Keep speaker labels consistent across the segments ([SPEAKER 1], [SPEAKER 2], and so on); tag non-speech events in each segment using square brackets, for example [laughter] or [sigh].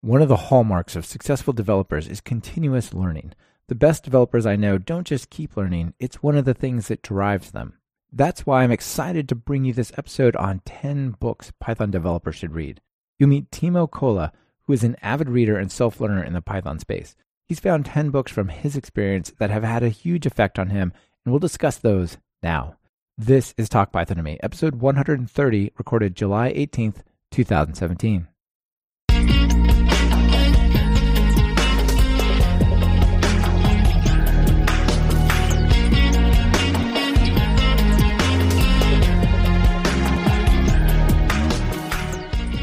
[SPEAKER 1] One of the hallmarks of successful developers is continuous learning. The best developers I know don't just keep learning, it's one of the things that drives them. That's why I'm excited to bring you this episode on 10 books Python developers should read. You'll meet Timo Koola, who is an avid reader and self learner in the Python space. He's found 10 books from his experience that have had a huge effect on him, and we'll discuss those now. This is Talk Python to Me, episode 130, recorded July 18th, 2017.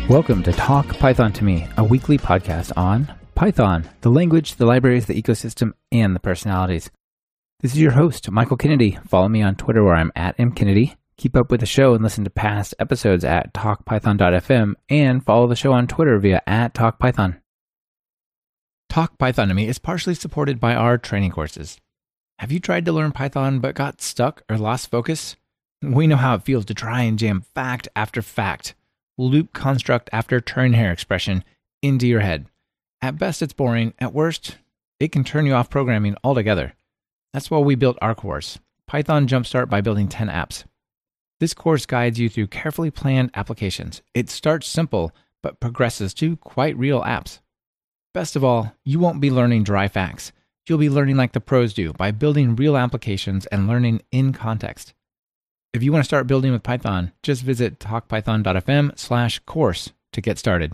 [SPEAKER 1] Welcome to Talk Python to Me, a weekly podcast on Python, the language, the libraries, the ecosystem, and the personalities. This is your host, Michael Kennedy. Follow me on Twitter where I'm at mkennedy. Keep up with the show and listen to past episodes at talkpython.fm and follow the show on Twitter via at talkpython. Talk Python to Me is partially supported by our training courses. Have you tried to learn Python but got stuck or lost focus? We know how it feels to try and jam fact after fact loop construct after ternary expression into your head. At best, it's boring. At worst, it can turn you off programming altogether. That's why we built our course, Python Jumpstart by building 10 apps. This course guides you through carefully planned applications. It starts simple, but progresses to quite real apps. Best of all, you won't be learning dry facts. You'll be learning like the pros do by building real applications and learning in context. If you want to start building with Python, just visit talkpython.fm slash course to get started.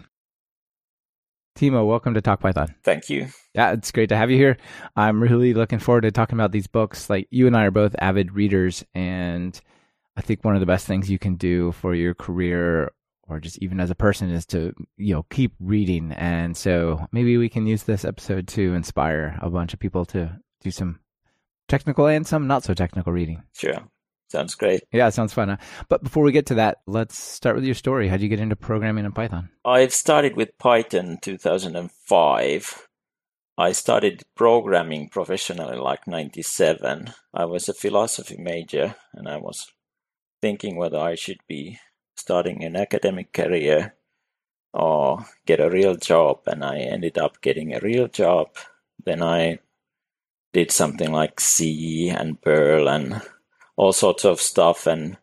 [SPEAKER 1] Timo, welcome to Talk Python.
[SPEAKER 2] Thank you.
[SPEAKER 1] Yeah, it's great to have you here. I'm really looking forward to talking about these books. Like you and I are both avid readers, and I think one of the best things you can do for your career or just even as a person is to, you know, keep reading. And so maybe we can use this episode to inspire a bunch of people to do some technical and some not so technical reading.
[SPEAKER 2] Sure. Sounds great.
[SPEAKER 1] Yeah, it sounds fun. Uh, but before we get to that, let's start with your story. How did you get into programming in Python?
[SPEAKER 2] I started with Python 2005. I started programming professionally like 97. I was a philosophy major and I was thinking whether I should be starting an academic career or get a real job and I ended up getting a real job. Then I did something like C and Perl and all sorts of stuff and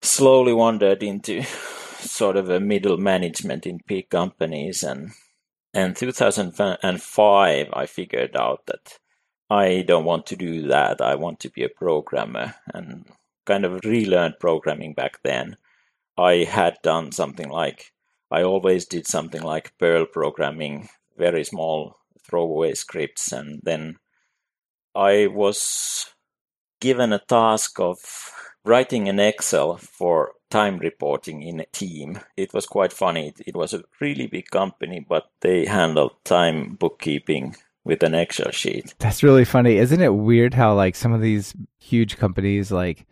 [SPEAKER 2] slowly wandered into [laughs] sort of a middle management in big companies. And and 2005 I figured out that I don't want to do that. I want to be a programmer and kind of relearned programming back then. I had done something like I always did something like Perl programming very small throwaway scripts. And then I was given a task of writing an Excel for time reporting in a team. It was quite funny. It was a really big company, but they handled time bookkeeping with an Excel sheet.
[SPEAKER 1] That's really funny. Isn't it weird how like some of these huge companies like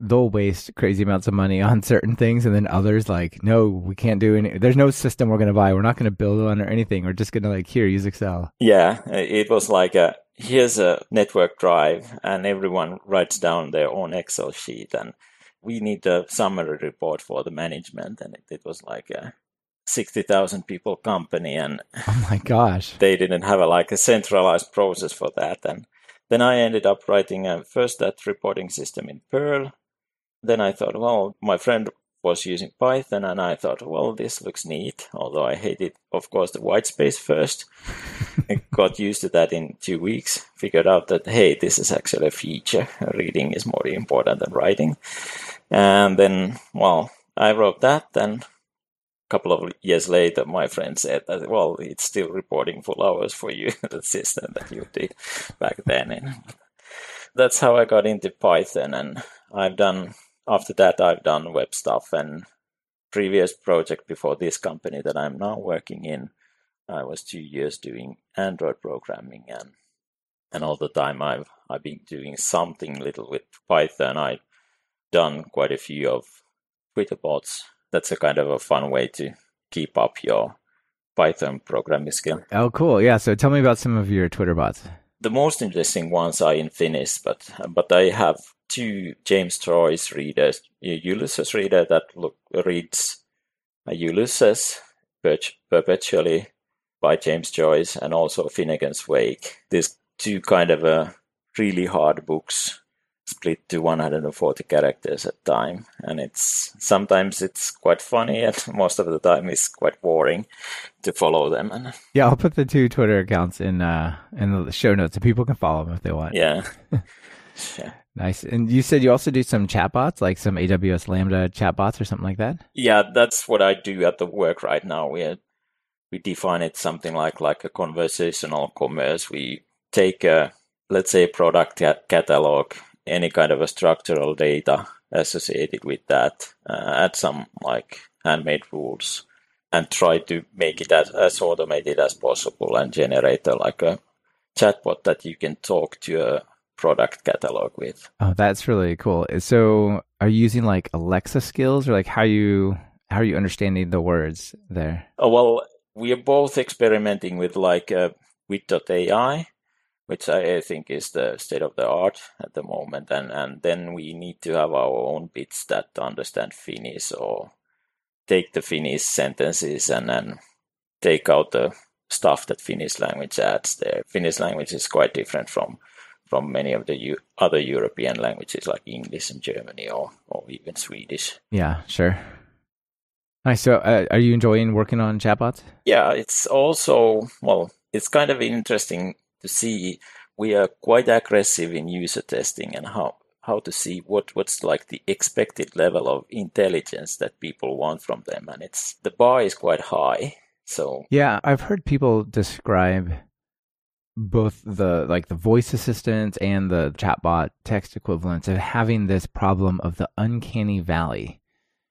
[SPEAKER 1] they'll waste crazy amounts of money on certain things and then others like no we can't do any there's no system we're going to buy. We're not going to build one or anything. We're just going to like here use excel.
[SPEAKER 2] Yeah it was like a here's a network drive and everyone writes down their own excel sheet and we need a summary report for the management and it, it was like a 60,000 people company and
[SPEAKER 1] oh my gosh.
[SPEAKER 2] they didn't have a, like a centralized process for that and then I ended up writing a, first that reporting system in Perl then I thought well my friend was using Python and I thought, well, this looks neat. Although I hated, of course, the white space first. [laughs] I got used to that in two weeks. Figured out that, hey, this is actually a feature. Reading is more important than writing. And then, well, I wrote that. Then a couple of years later, my friend said that, well, it's still reporting full hours for you, [laughs] the system that you did back then. And that's how I got into Python. And I've done after that, I've done web stuff and previous project before this company that I'm now working in. I was two years doing Android programming and and all the time I've I've been doing something little with Python. I've done quite a few of Twitter bots. That's a kind of a fun way to keep up your Python programming skill.
[SPEAKER 1] Oh, cool! Yeah. So tell me about some of your Twitter bots.
[SPEAKER 2] The most interesting ones are in Finnish, but but I have two James Joyce readers, a Ulysses reader that look, reads Ulysses Perpetually by James Joyce and also Finnegans Wake. These two kind of uh, really hard books split to 140 characters at time. And it's sometimes it's quite funny and [laughs] most of the time it's quite boring to follow them. And
[SPEAKER 1] yeah i'll put the two twitter accounts in uh in the show notes so people can follow them if they want.
[SPEAKER 2] Yeah [laughs]
[SPEAKER 1] yeah nice. And you said you also do some chatbots like some aws lambda chatbots or something like that?
[SPEAKER 2] Yeah that's what i do at the work right now. We we define it something like like a conversational commerce. We take a let's say product catalog any kind of a structural data associated with that, uh, add some like handmade rules, and try to make it as, as automated as possible and generate a, like a chatbot that you can talk to a product catalog with.
[SPEAKER 1] Oh, that's really cool. So, are you using like Alexa skills, or like how you how are you understanding the words there?
[SPEAKER 2] Oh, well, we are both experimenting with like uh, wit.ai which I think is the state of the art at the moment. And, and then we need to have our own bits that understand Finnish or take the Finnish sentences and then take out the stuff that Finnish language adds there. Finnish language is quite different from from many of the other European languages like English and Germany or, or even Swedish.
[SPEAKER 1] Yeah, sure. Nice. So, uh, are you enjoying working on chatbots?
[SPEAKER 2] Yeah, it's also, well, it's kind of interesting to see we are quite aggressive in user testing and how how to see what what's like the expected level of intelligence that people want from them and it's the bar is quite high so
[SPEAKER 1] yeah i've heard people describe both the like the voice assistants and the chatbot text equivalents of having this problem of the uncanny valley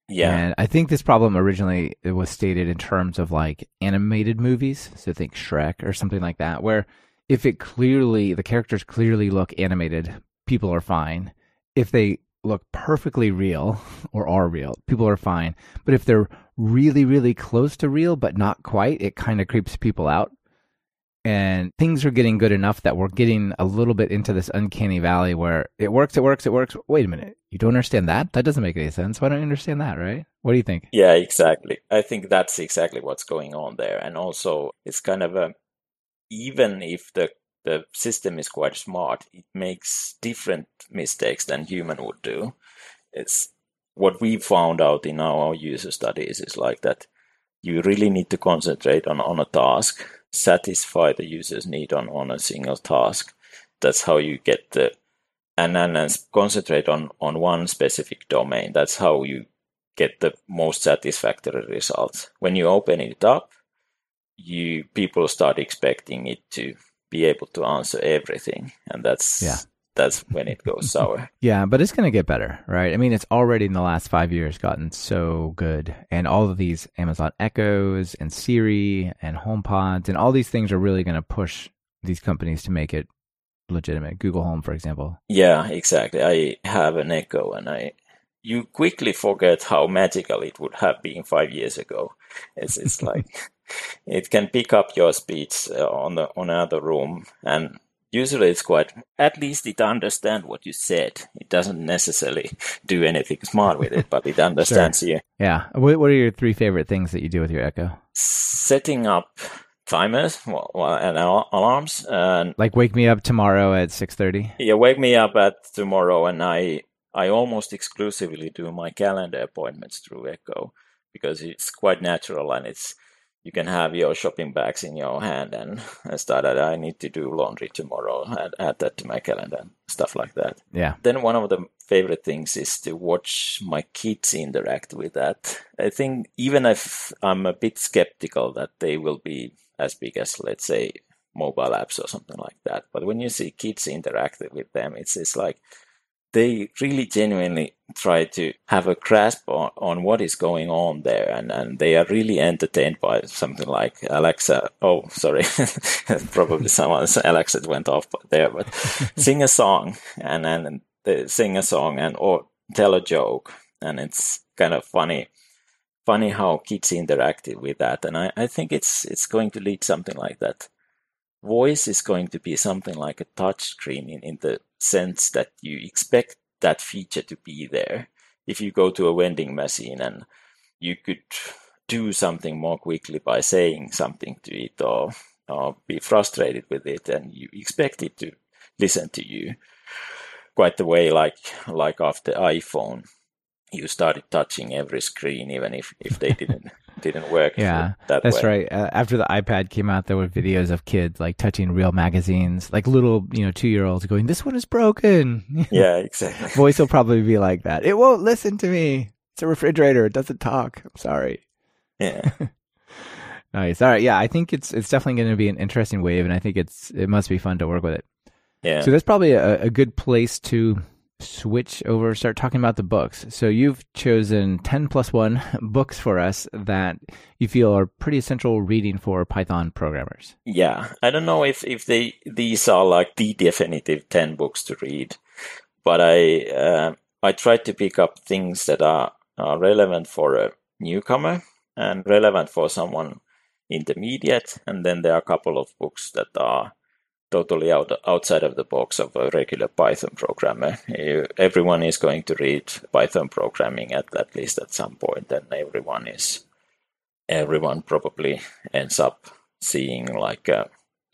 [SPEAKER 2] yeah
[SPEAKER 1] and i think this problem originally it was stated in terms of like animated movies so think shrek or something like that where if it clearly the characters clearly look animated, people are fine. If they look perfectly real [laughs] or are real, people are fine. But if they're really, really close to real but not quite, it kind of creeps people out. And things are getting good enough that we're getting a little bit into this uncanny valley where it works, it works, it works. Wait a minute. You don't understand that? That doesn't make any sense. Why don't you understand that, right? What do you think?
[SPEAKER 2] Yeah, exactly. I think that's exactly what's going on there. And also, it's kind of a even if the the system is quite smart, it makes different mistakes than human would do. It's what we found out in our user studies is like that you really need to concentrate on, on a task, satisfy the user's need on, on a single task. That's how you get the and then and concentrate on, on one specific domain. That's how you get the most satisfactory results. When you open it up, you people start expecting it to be able to answer everything, and that's yeah. That's when it goes sour. [laughs]
[SPEAKER 1] yeah, but it's going to get better, right? I mean, it's already in the last five years gotten so good. And all of these Amazon Echoes and Siri and HomePods and all these things are really going to push these companies to make it legitimate. Google Home, for example.
[SPEAKER 2] Yeah, exactly. I have an Echo and I you quickly forget how magical it would have been five years ago. It's it's [laughs] like it can pick up your speech uh, on the on another room, and usually it's quite. At least it understands what you said. It doesn't necessarily [laughs] do anything smart with it, but it [laughs] understands sure. you.
[SPEAKER 1] Yeah. What What are your three favorite things that you do with your Echo?
[SPEAKER 2] Setting up timers well, and alarms and
[SPEAKER 1] like wake me up tomorrow at 6.30
[SPEAKER 2] yeah wake me up at tomorrow and i i almost exclusively do my calendar appointments through echo because it's quite natural and it's you can have your shopping bags in your hand and [laughs] start that I need to do laundry tomorrow add, add that to my calendar stuff like that.
[SPEAKER 1] Yeah.
[SPEAKER 2] Then one of the favorite things is to watch my kids interact with that. I think even if I'm a bit skeptical that they will be as big as let's say mobile apps or something like that. But when you see kids interact with them, it's it's like they really genuinely try to have a grasp on, on what is going on there and, and they are really entertained by something like alexa. Oh sorry. [laughs] Probably someone's alexa went off there but [laughs] sing a song and then they sing a song and or tell a joke and it's kind of funny funny how kids interacted with that and I, I think it's it's going to lead something like that voice is going to be something like a touch screen in, in the sense that you expect that feature to be there. If you go to a vending machine and you could do something more quickly by saying something to it or or be frustrated with it and you expect it to listen to you quite the way like like after iphone you started touching every screen even if if they didn't didn't work
[SPEAKER 1] yeah
[SPEAKER 2] that
[SPEAKER 1] that's
[SPEAKER 2] way.
[SPEAKER 1] right. Uh, after the ipad came out there were videos of kids like touching real magazines like little you know two year olds going this one is broken. [laughs]
[SPEAKER 2] Yeah exactly.
[SPEAKER 1] Voice will probably be like that. It won't listen to me. It's a refrigerator. It doesn't talk. I'm sorry.
[SPEAKER 2] Yeah. [laughs]
[SPEAKER 1] Nice. All right yeah i think it's it's definitely going to be an interesting wave and i think it's it must be fun to work with it.
[SPEAKER 2] Yeah.
[SPEAKER 1] So that's probably a, a good place to switch over, start talking about the books. So you've chosen 10 plus 1 [laughs] books for us that you feel are pretty essential reading for Python programmers.
[SPEAKER 2] Yeah, I don't know if, if they these are like the definitive 10 books to read, but I uh, I tried to pick up things that are, are relevant for a newcomer and relevant for someone intermediate, and then there are a couple of books that are totally out, outside of the box of a regular Python programmer. You, everyone is going to read Python programming at, at least at some point, and everyone is everyone probably ends up seeing like uh,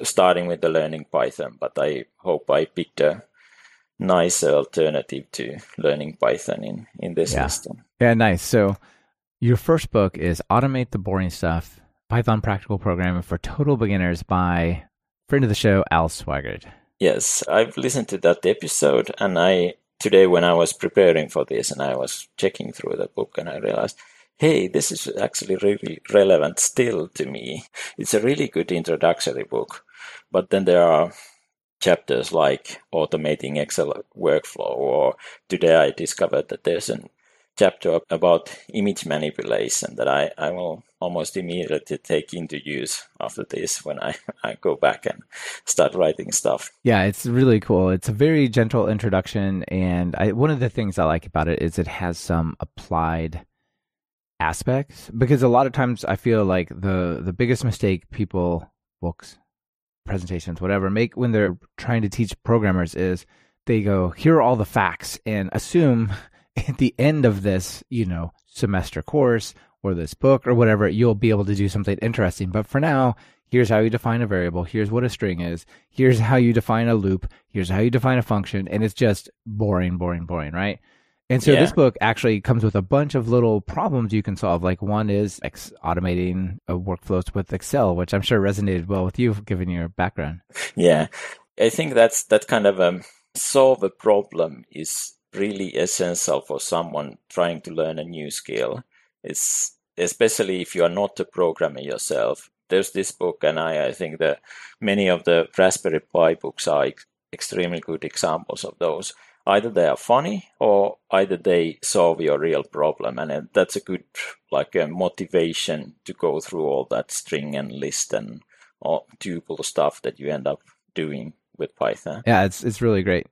[SPEAKER 2] starting with the learning Python. But I hope I picked a nicer alternative to learning Python in in this
[SPEAKER 1] yeah.
[SPEAKER 2] system.
[SPEAKER 1] Yeah, nice. So your first book is Automate the Boring Stuff. Python Practical Programming for Total Beginners by friend of the show, Al Sweigart.
[SPEAKER 2] Yes, I've listened to that episode, and I today when I was preparing for this and I was checking through the book, and I realized, hey, this is actually really relevant still to me. It's a really good introductory book, but then there are chapters like automating Excel workflow, or today I discovered that there's a chapter about image manipulation that I, I will almost immediately take into use after this when I, [laughs] I go back and start writing stuff.
[SPEAKER 1] Yeah, it's really cool. It's a very gentle introduction. And I, one of the things I like about it is it has some applied aspects because a lot of times I feel like the, the biggest mistake people, books, presentations, whatever, make when they're trying to teach programmers is they go, here are all the facts and assume [laughs] at the end of this, you know, semester course or this book or whatever, you'll be able to do something interesting. But for now, here's how you define a variable. Here's what a string is. Here's how you define a loop. Here's how you define a function. And it's just boring, boring, boring, right? And so
[SPEAKER 2] Yeah.
[SPEAKER 1] this book actually comes with a bunch of little problems you can solve. Like one is ex- automating uh, workflows with Excel, which I'm sure resonated well with you given your background.
[SPEAKER 2] Yeah, I think that's that kind of um, solve a problem is really essential for someone trying to learn a new skill. It's especially if you are not a programmer yourself. There's this book, and I, I think that many of the Raspberry Pi books are ex- extremely good examples of those. Either they are funny, or either they solve your real problem, and uh, that's a good like a motivation to go through all that string and list and all tuple stuff that you end up doing with Python.
[SPEAKER 1] Yeah, it's it's really great.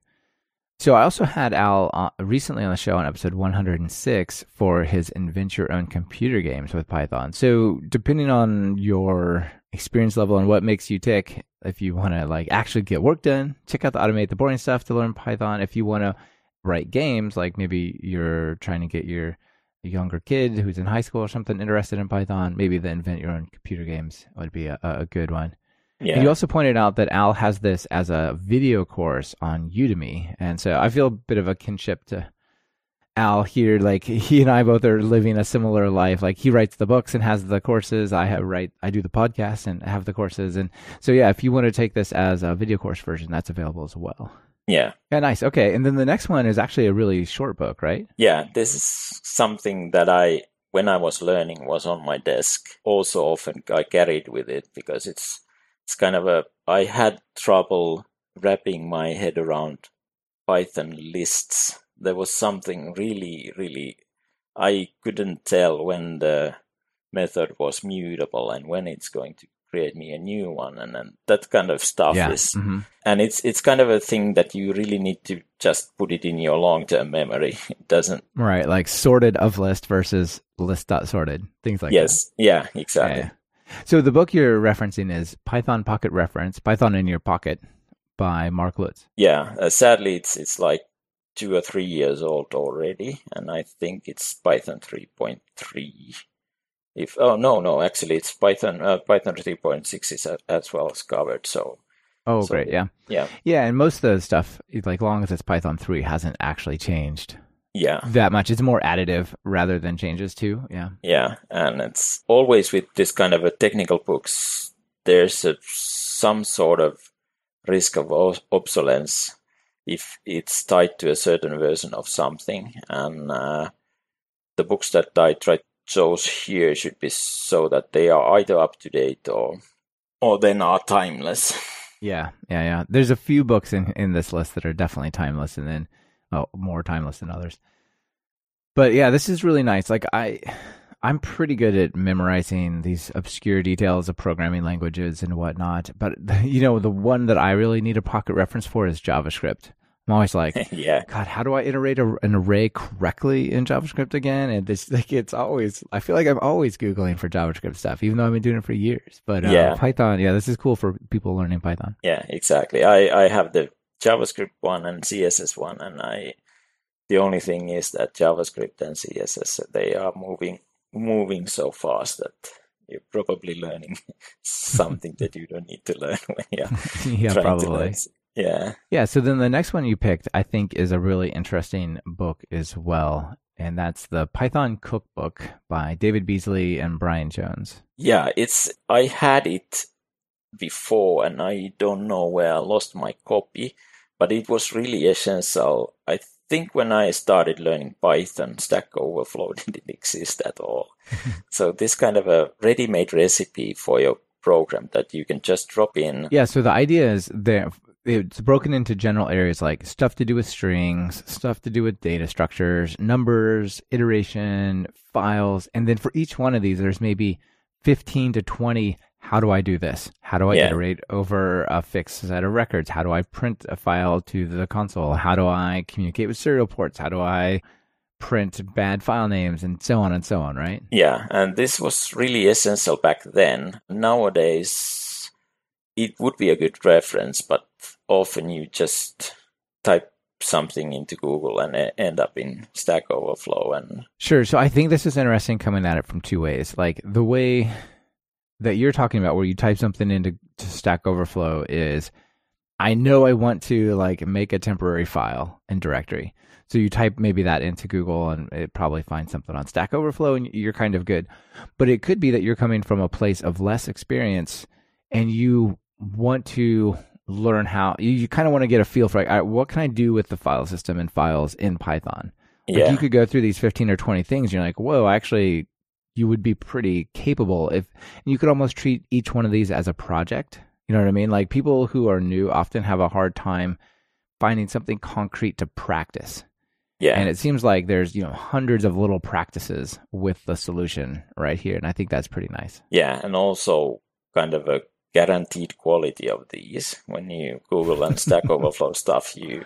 [SPEAKER 1] So I also had Al uh, recently on the show on episode 106 for his invent your own computer games with Python. So depending on your experience level and what makes you tick, if you want to like actually get work done, check out the automate the boring stuff to learn Python. If you want to write games, like maybe you're trying to get your younger kid who's in high school or something interested in Python, maybe the invent your own computer games would be a, a good one.
[SPEAKER 2] Yeah,
[SPEAKER 1] And you also pointed out that Al has this as a video course on Udemy. And so I feel a bit of a kinship to Al here. Like [laughs] he and I both are living a similar life. Like he writes the books and has the courses. I have write I do the podcast and have the courses. And so yeah, if you want to take this as a video course version, that's available as well.
[SPEAKER 2] yeah,
[SPEAKER 1] Yeah, nice. Okay. And then the next one is actually a really short book, right?
[SPEAKER 2] yeah. This is something that I, when I was learning, was on my desk. Also, often I carried with it because it's it's kind of a. I had trouble wrapping my head around Python lists. There was something really, really. I couldn't tell when the method was mutable and when it's going to create me a new one, and then that kind of stuff
[SPEAKER 1] yeah.
[SPEAKER 2] is
[SPEAKER 1] Mhm.
[SPEAKER 2] and it's it's kind of a thing that you really need to just put it in your long term memory. [laughs] It doesn't.
[SPEAKER 1] Right. Like sorted of list versus list dot sorted. Things like that.
[SPEAKER 2] yes, yeah, exactly.
[SPEAKER 1] Yeah. So the book you're referencing is Python Pocket Reference, Python in Your Pocket by Mark Lutz.
[SPEAKER 2] Yeah. Uh, sadly, it's it's like two or three years old already, and I think it's Python three point three If oh no no actually it's Python uh, Python 3.6 is as well as covered. So
[SPEAKER 1] oh
[SPEAKER 2] so,
[SPEAKER 1] great yeah
[SPEAKER 2] yeah
[SPEAKER 1] yeah and most of the stuff like long as it's Python 3 hasn't actually changed
[SPEAKER 2] yeah
[SPEAKER 1] that much. It's more additive rather than changes too. Yeah
[SPEAKER 2] yeah and it's always with this kind of a technical books. There's a, some sort of risk of obsolescence if it's tied to a certain version of something and. Uh, the books that I try chose here should be so that they are either up to date or or then are timeless. [laughs]
[SPEAKER 1] Yeah, yeah, yeah. There's a few books in in this list that are definitely timeless, and then more timeless than others. But yeah, this is really nice. Like I, I'm pretty good at memorizing these obscure details of programming languages and whatnot. But [laughs] you know, the one that I really need a pocket reference for is JavaScript. I'm always like, [laughs]
[SPEAKER 2] yeah,
[SPEAKER 1] God, how do I iterate a, an array correctly in JavaScript again? And this, [laughs] like, it's always, I feel like I'm always Googling for JavaScript stuff, even though I've been doing it for years. But uh, yeah. Python, yeah, this is cool for people learning Python.
[SPEAKER 2] Yeah, exactly. I, I have the JavaScript one and CSS one, and I, the only thing is that JavaScript and CSS, they are moving, moving so fast that you're probably learning [laughs] something that you don't need to learn [laughs] when you're [laughs]
[SPEAKER 1] yeah, probably.
[SPEAKER 2] to learn yeah.
[SPEAKER 1] Yeah. So then the next one you picked, I think, is a really interesting book as well. And that's the Python Cookbook by David Beazley and Brian Jones.
[SPEAKER 2] Yeah, it's I had it before and I don't know where I lost my copy, but it was really essential. I think when I started learning Python, Stack Overflow [laughs] didn't exist at all. [laughs] so this kind of a ready-made recipe for your program that you can just drop in.
[SPEAKER 1] Yeah, so the idea is there it's broken into general areas like stuff to do with strings, stuff to do with data structures, numbers, iteration, files, and then for each one of these, there's maybe 15 to 20. How do I do this? How do I yeah. iterate over a fixed set of records? How do I print a file to the console? How do I communicate with serial ports? How do I print bad file names and so on and so on, right?
[SPEAKER 2] Yeah, and this was really essential back then. Nowadays, it would be a good reference, but often you just type something into Google and end up in Stack Overflow and
[SPEAKER 1] Sure. So I think this is interesting coming at it from two ways. Like the way that you're talking about where you type something into Stack Overflow is I know I want to like make a temporary file and directory. So you type maybe that into Google and it probably finds something on Stack Overflow and you're kind of good. But it could be that you're coming from a place of less experience and you want to learn how you, you kind of want to get a feel for like right, what can I do with the file system and files in Python. Like
[SPEAKER 2] yeah.
[SPEAKER 1] you could go through these 15 or 20 things. you're like, whoa, actually, you would be pretty capable if you could almost treat each one of these as a project. You know what I mean? Like people who are new often have a hard time finding something concrete to practice.
[SPEAKER 2] Yeah.
[SPEAKER 1] And it seems like there's, you know, hundreds of little practices with the solution right here. And I think that's pretty nice.
[SPEAKER 2] Yeah. And also kind of a guaranteed quality of these. When you Google and Stack [laughs] Overflow stuff, you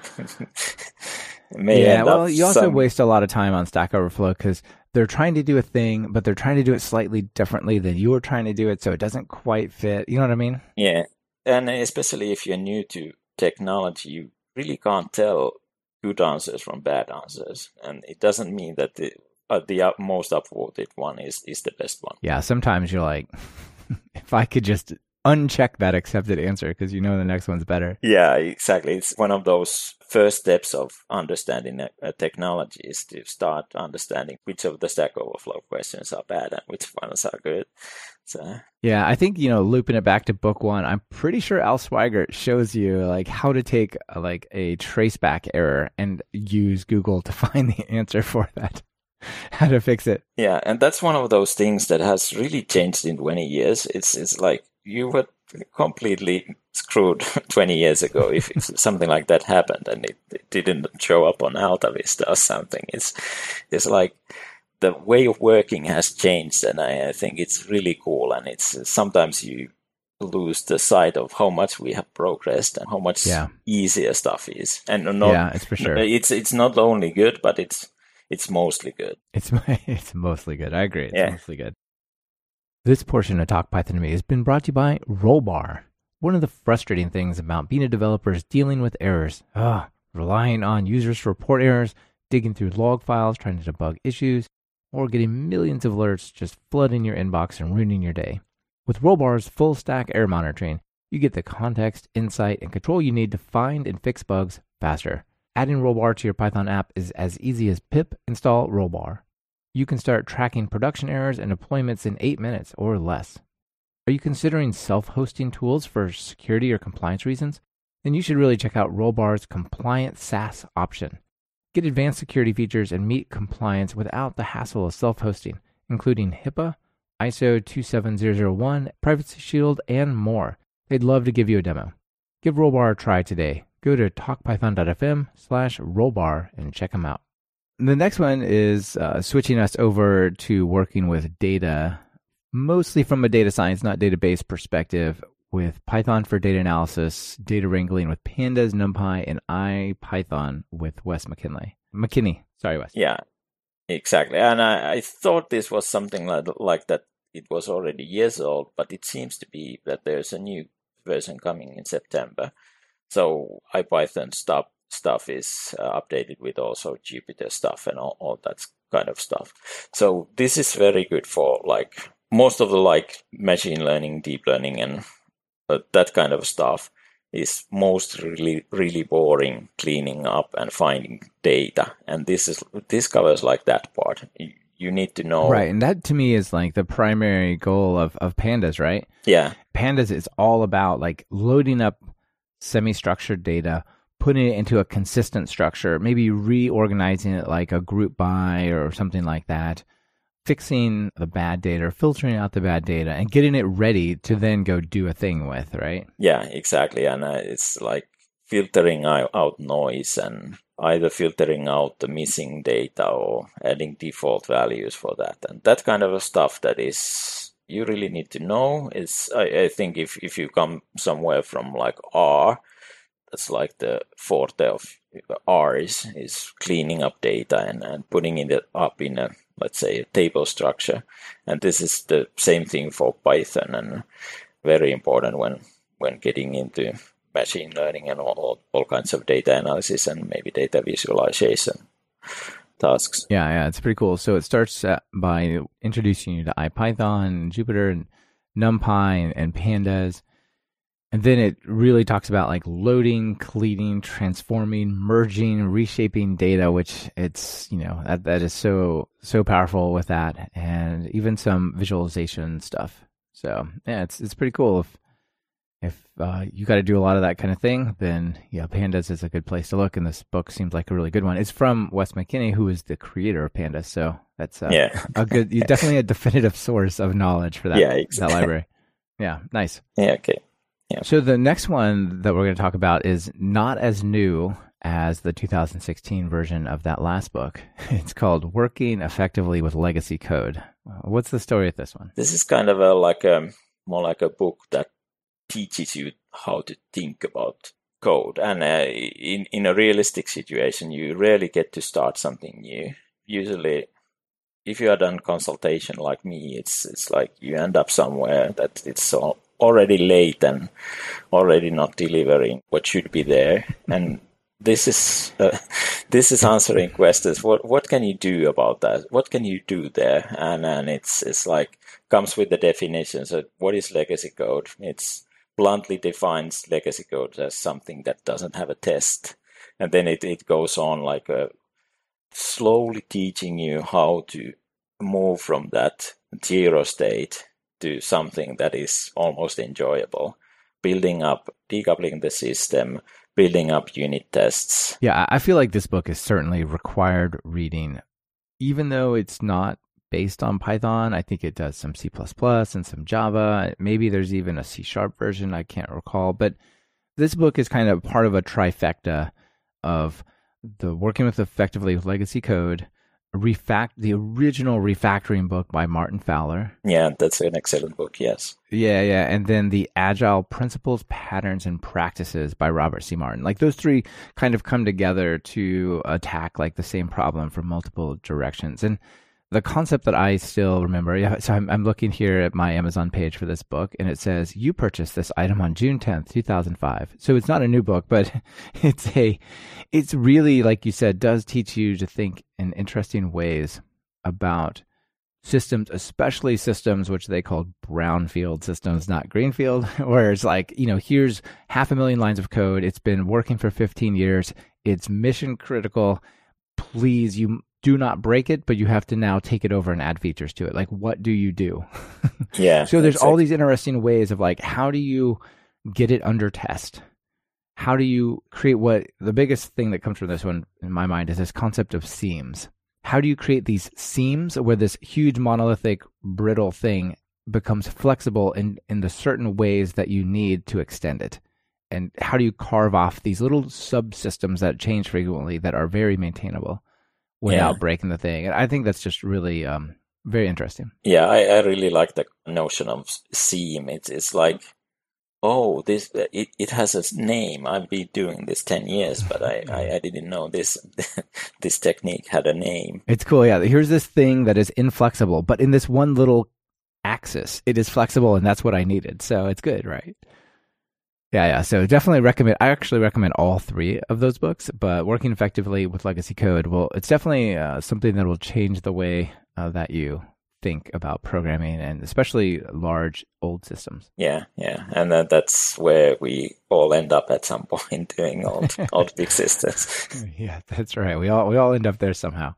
[SPEAKER 2] [laughs] may
[SPEAKER 1] yeah. well,
[SPEAKER 2] you
[SPEAKER 1] also
[SPEAKER 2] some...
[SPEAKER 1] waste a lot of time on Stack Overflow because they're trying to do a thing, but they're trying to do it slightly differently than you were trying to do it, so it doesn't quite fit. You know what I mean?
[SPEAKER 2] Yeah, and especially if you're new to technology, you really can't tell good answers from bad answers, and it doesn't mean that the uh, the most upvoted one is is the best one.
[SPEAKER 1] Yeah, sometimes you're like, [laughs] if I could just uncheck that accepted answer because you know the next one's better.
[SPEAKER 2] Yeah, exactly. It's one of those first steps of understanding a, a technology is to start understanding which of the Stack Overflow questions are bad and which ones are good. So
[SPEAKER 1] yeah, I think you know looping it back to book one. I'm pretty sure Al Sweigart shows you like how to take a, like a traceback error and use Google to [laughs] find the answer for that. [laughs] how to fix it.
[SPEAKER 2] Yeah, and that's one of those things that has really changed in 20 years. It's it's like you were completely screwed [laughs] 20 years ago if, if something like that happened and it, it, didn't show up on Alta Vista or something. It's it's like the way of working has changed, and I, I think it's really cool. And it's sometimes you lose the sight of how much we have progressed and how much
[SPEAKER 1] yeah.
[SPEAKER 2] easier stuff is. And not,
[SPEAKER 1] yeah, it's for sure.
[SPEAKER 2] It's it's not only good, but it's it's mostly good.
[SPEAKER 1] It's [laughs] it's mostly good. I agree. It's
[SPEAKER 2] yeah.
[SPEAKER 1] mostly good. This portion of Talk Python to Me has been brought to you by Rollbar. One of the frustrating things about being a developer is dealing with errors. Ugh, relying on users to report errors, digging through log files, trying to debug issues. or getting millions of alerts just flooding your inbox and ruining your day. With Rollbar's full stack error monitoring, you get the context, insight, and control you need to find and fix bugs faster. Adding Rollbar to your Python app is as easy as pip install Rollbar. You can start tracking production errors and deployments in 8 minutes or less. Are you considering self hosting tools for security or compliance reasons? Then you should really check out Rollbar's compliant SaaS option. Get advanced security features and meet compliance without the hassle of self hosting, including HIPAA, ISO 27001, Privacy Shield, and more. They'd love to give you a demo. Give Rollbar a try today. Go to talkpython.fm slash rollbar and check them out. The next one is uh, switching us over to working with data mostly from a data science, not database perspective, with Python for data analysis, data wrangling with Pandas, NumPy, and IPython with Wes McKinley. McKinney, sorry, Wes.
[SPEAKER 2] Yeah, exactly. And I, I thought this was something like, like that. It was already years old, but it seems to be that there's a new version coming in September. So IPython stuff stuff is uh, updated with also Jupyter stuff and all, all that kind of stuff. So this is very good for like most of the like machine learning, deep learning, and uh, that kind of stuff is most really really boring cleaning up and finding data. And this is this covers like that part. You, need to know
[SPEAKER 1] right and that to me is like the primary goal of of pandas right?
[SPEAKER 2] Yeah.
[SPEAKER 1] Pandas is all about like loading up semi-structured data putting it into a consistent structure maybe reorganizing it like a group by or something like that fixing the bad data filtering out the bad data and getting it ready to then go do a thing with, right?
[SPEAKER 2] Yeah, exactly. And uh, it's like filtering out noise and either filtering out the missing data or adding default values for that. And that kind of stuff that is you really need to know is I, I think if, if you come somewhere from like R, that's like the forte of R is, is cleaning up data and, and putting it up in a let's say a table structure. And this is the same thing for python and very important when when getting into machine learning and all, all kinds of data analysis and maybe data visualization tasks.
[SPEAKER 1] Yeah yeah it's pretty cool. So it starts uh, by introducing you to ipython jupyter and numpy and, and pandas and then it really talks about like loading, cleaning, transforming, merging, reshaping data, which it's, you know, that, that is so, so powerful with that and even some visualization stuff. So yeah, it's, it's pretty cool. If, if uh, you got to do a lot of that kind of thing, then yeah, Pandas is a good place to look. And this book seems like a really good one. It's from Wes McKinney, who is the creator of Pandas. So that's uh,
[SPEAKER 2] yeah.
[SPEAKER 1] a good, definitely a definitive [laughs] source of knowledge for that,
[SPEAKER 2] yeah, exactly.
[SPEAKER 1] that library. Yeah, nice.
[SPEAKER 2] Yeah, okay.
[SPEAKER 1] Yeah. So the next one that we're going to talk about is not as new as the 2016 version of that last book. [laughs] It's called Working Effectively with Legacy Code. What's the story with this one?
[SPEAKER 2] This is kind of a like a more like a book that teaches you how to think about code. And uh, in in a realistic situation, you rarely get to start something new. Usually, if you are done consultation like me, it's it's like you end up somewhere that it's all already late and already not delivering what should be there. And this is uh, [laughs] this is answering questions. What what can you do about that? What can you do there? And and it's it's like comes with the definition. So what is legacy code? It's bluntly defines legacy code as something that doesn't have a test, and then it it goes on like a slowly teaching you how to move from that zero state to something that is almost enjoyable. Building up, decoupling the system, building up unit tests.
[SPEAKER 1] Yeah, I feel like this book is certainly required reading. Even though it's not based on Python, I think it does some C and some Java. Maybe there's even a C sharp version, I can't recall. But this book is kind of part of a trifecta of the working with effectively legacy code, refact the original refactoring book by Martin Fowler.
[SPEAKER 2] Yeah, that's an excellent book. Yes.
[SPEAKER 1] Yeah, yeah, and then the Agile Principles, Patterns, and Practices by Robert C. Martin. Like those three kind of come together to attack like the same problem from multiple directions. And the concept that I still remember. Yeah, so I'm, I'm looking here at my Amazon page for this book, and it says you purchased this item on June 10th, 2005. So it's not a new book, but [laughs] it's a, it's really like you said, does teach you to think in interesting ways about systems, especially systems which they call brownfield systems, not greenfield, [laughs] where it's like, you know, here's half a million lines of code. It's been working for 15 years. It's mission critical. Please, you do not break it, but you have to now take it over and add features to it. Like, what do you do? [laughs]
[SPEAKER 2] Yeah.
[SPEAKER 1] so there's all these interesting ways of like, how do you get it under test? How do you create what the biggest thing that comes from this one in my mind is this concept of seams how do you create these seams where this huge monolithic brittle thing becomes flexible in, in the certain ways that you need to extend it? And how do you carve off these little subsystems that change frequently that are very maintainable without yeah. breaking the thing? And I think that's just really um, very interesting.
[SPEAKER 2] Yeah, I, I really like the notion of seam. It's it's like oh, this it, it has a name. I've been doing this ten years, but I, I, [laughs] I, didn't know this [laughs] this technique had a name.
[SPEAKER 1] It's cool. Yeah, here's this thing that is inflexible, but in this one little axis, it is flexible, and that's what I needed. So it's good, right? Yeah, yeah. So definitely recommend. I actually recommend all three of those books. But working effectively with legacy code, well, it's definitely uh, something that will change the way uh, that you think about programming and especially large old systems.
[SPEAKER 2] Yeah, yeah, and that, that's where we all end up at some [laughs] point doing old [laughs] old big systems.
[SPEAKER 1] yeah, that's right. We all we all end up there somehow.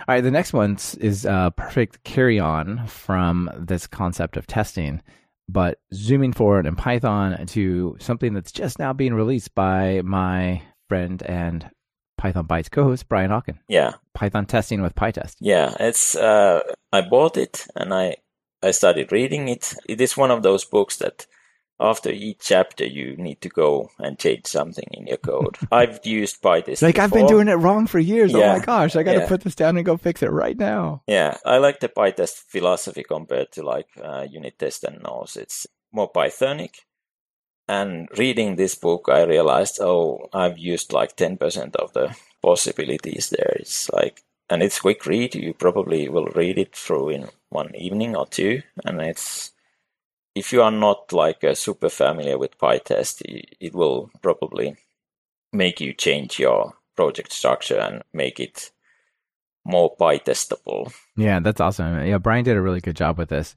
[SPEAKER 1] All right, the next one is a perfect carry on from this concept of testing, but zooming forward in Python to something that's just now being released by my friend and Python Bytes co-host Brian Okken.
[SPEAKER 2] Yeah,
[SPEAKER 1] Python testing with PyTest.
[SPEAKER 2] Yeah, it's uh, I bought it and I I started reading it. It is one of those books that after each chapter you need to go and change something in your code. [laughs] I've used PyTest.
[SPEAKER 1] Like before. I've been doing it wrong for years. Yeah. Oh my gosh, I got to yeah. put this down and go fix it right now.
[SPEAKER 2] Yeah, I like the PyTest philosophy compared to like uh, unit test and nose. It's more Pythonic and reading this book, I realized, oh, I've used like 10% of the possibilities there. It's like, and it's quick read. You probably will read it through in one evening or two. And it's, if you are not like uh, super familiar with PyTest, it will probably make you change your project structure and make it more PyTestable.
[SPEAKER 1] Yeah, that's awesome. Yeah, Brian did a really good job with this.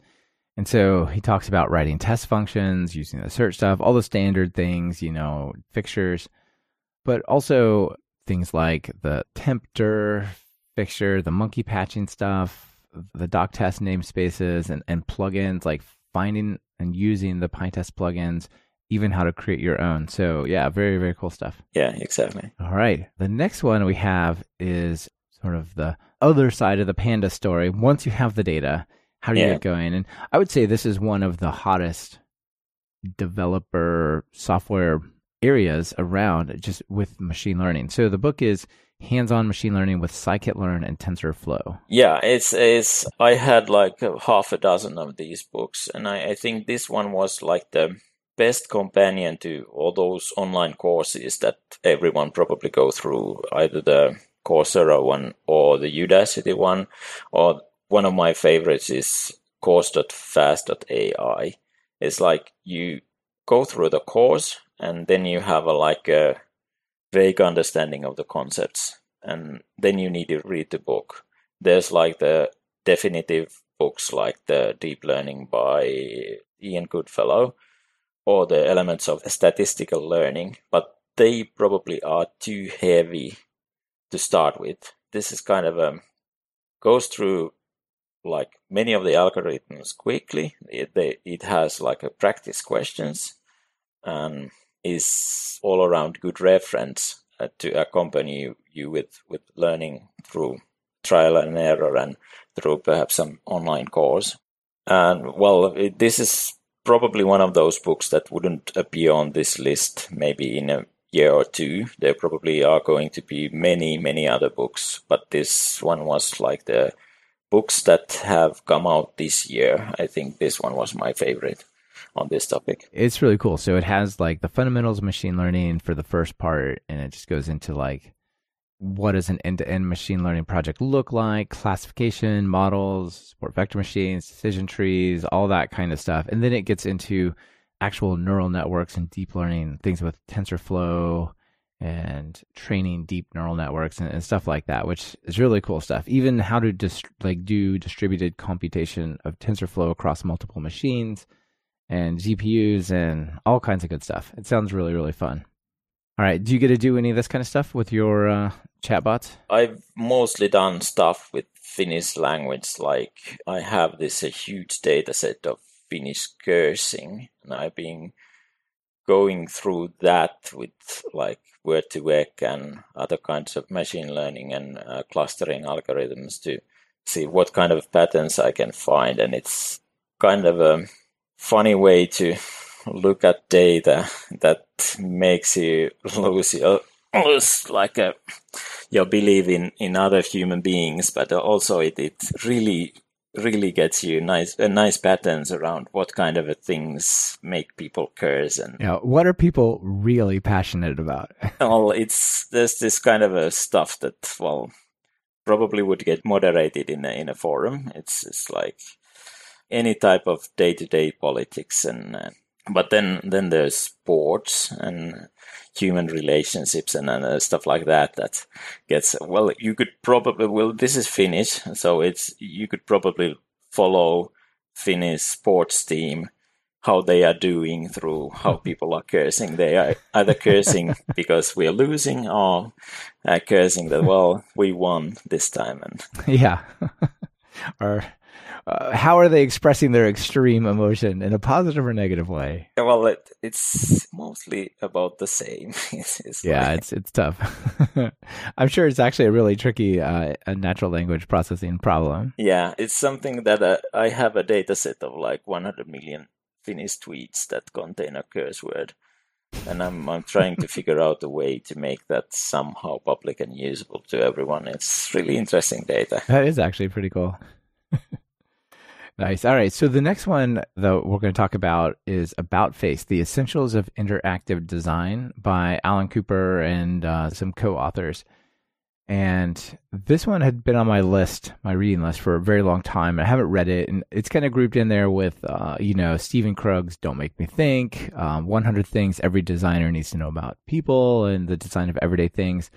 [SPEAKER 1] And so he talks about writing test functions, using the search stuff, all the standard things, you know, fixtures, but also things like the tmpdir fixture, the monkey patching stuff, the doc test namespaces and, and plugins, like finding and using the PyTest plugins, even how to create your own. So yeah, very, very cool stuff.
[SPEAKER 2] Yeah, exactly.
[SPEAKER 1] All right. The next one we have is sort of the other side of the panda story. Once you have the data, how do you yeah. get going? And I would say this is one of the hottest developer software areas around just with machine learning. So the book is hands-on machine learning with scikit-learn and TensorFlow.
[SPEAKER 2] Yeah, it's it's I had like half a dozen of these books, and I, I think this one was like the best companion to all those online courses that everyone probably go through, either the Coursera one or the Udacity one, or one of my favorites is course.fast.ai. It's like you go through the course and then you have a like a vague understanding of the concepts and then you need to read the book. There's like the definitive books like the Deep Learning by Ian Goodfellow or the elements of statistical learning, but they probably are too heavy to start with. This is kind of a goes through like many of the algorithms quickly. It, they, it has like a practice questions and is all around good reference uh, to accompany you, with, with learning through trial and error and through perhaps some online course. And well, it, this is probably one of those books that wouldn't appear on this list maybe in a year or two. There probably are going to be many, many other books, but this one was like the books that have come out this year, I think this one was my favorite on this topic.
[SPEAKER 1] It's really cool. So it has like the fundamentals of machine learning for the first part, and it just goes into like what does an end-to-end machine learning project look like, classification, models, support vector machines, decision trees, all that kind of stuff. And then it gets into actual neural networks and deep learning, things with TensorFlow and training deep neural networks and, and, stuff like that, which is really cool stuff. Even how to dist- like do distributed computation of TensorFlow across multiple machines and GPUs and all kinds of good stuff. It sounds really really fun. All right, do you get to do any of this kind of stuff with your uh, chatbots?
[SPEAKER 2] I've mostly done stuff with Finnish language. Like I have this a huge data set of Finnish cursing, and I've been going through that with like word2vec and other kinds of machine learning and uh, clustering algorithms to see what kind of patterns I can find. And it's kind of a funny way to look at data that makes you lose your lose like a your belief in in other human beings, but also it it really really gets you nice uh, nice patterns around what kind of things make people curse and
[SPEAKER 1] yeah what are people really passionate about? [laughs]
[SPEAKER 2] Well it's there's this kind of a stuff that well probably would get moderated in a, in a forum. It's it's like any type of day-to-day politics and uh, but then then there's sports and human relationships and uh, stuff like that that gets well you could probably well this is finnish so it's you could probably follow finnish sports team how they are doing through how [laughs] people are cursing. They are either cursing [laughs] because we are losing or uh, cursing that well we won this time and [laughs]
[SPEAKER 1] yeah. Or uh, how are they expressing their extreme emotion in a positive or negative way?
[SPEAKER 2] Well, it, it's mostly about the same. [laughs]
[SPEAKER 1] it's, it's yeah, like... it's it's tough. [laughs] I'm sure it's actually a really tricky uh, a natural language processing problem.
[SPEAKER 2] Yeah, it's something that uh, I have a data set of like 100 million Finnish tweets that contain a curse word. And I'm I'm trying to figure out a way to make that somehow public and usable to everyone. It's really interesting data.
[SPEAKER 1] That is actually pretty cool. [laughs] Nice. All right. So the next one that we're going to talk about is About Face, the Essentials of Interactive Design by Alan Cooper and uh, some co-authors. And this one had been on my list, my reading list, for a very long time. I haven't read it, and it's kind of grouped in there with, uh, you know, Stephen Krug's "Don't Make Me Think," um, 100 Things Every Designer Needs to Know About People, and the design of everyday things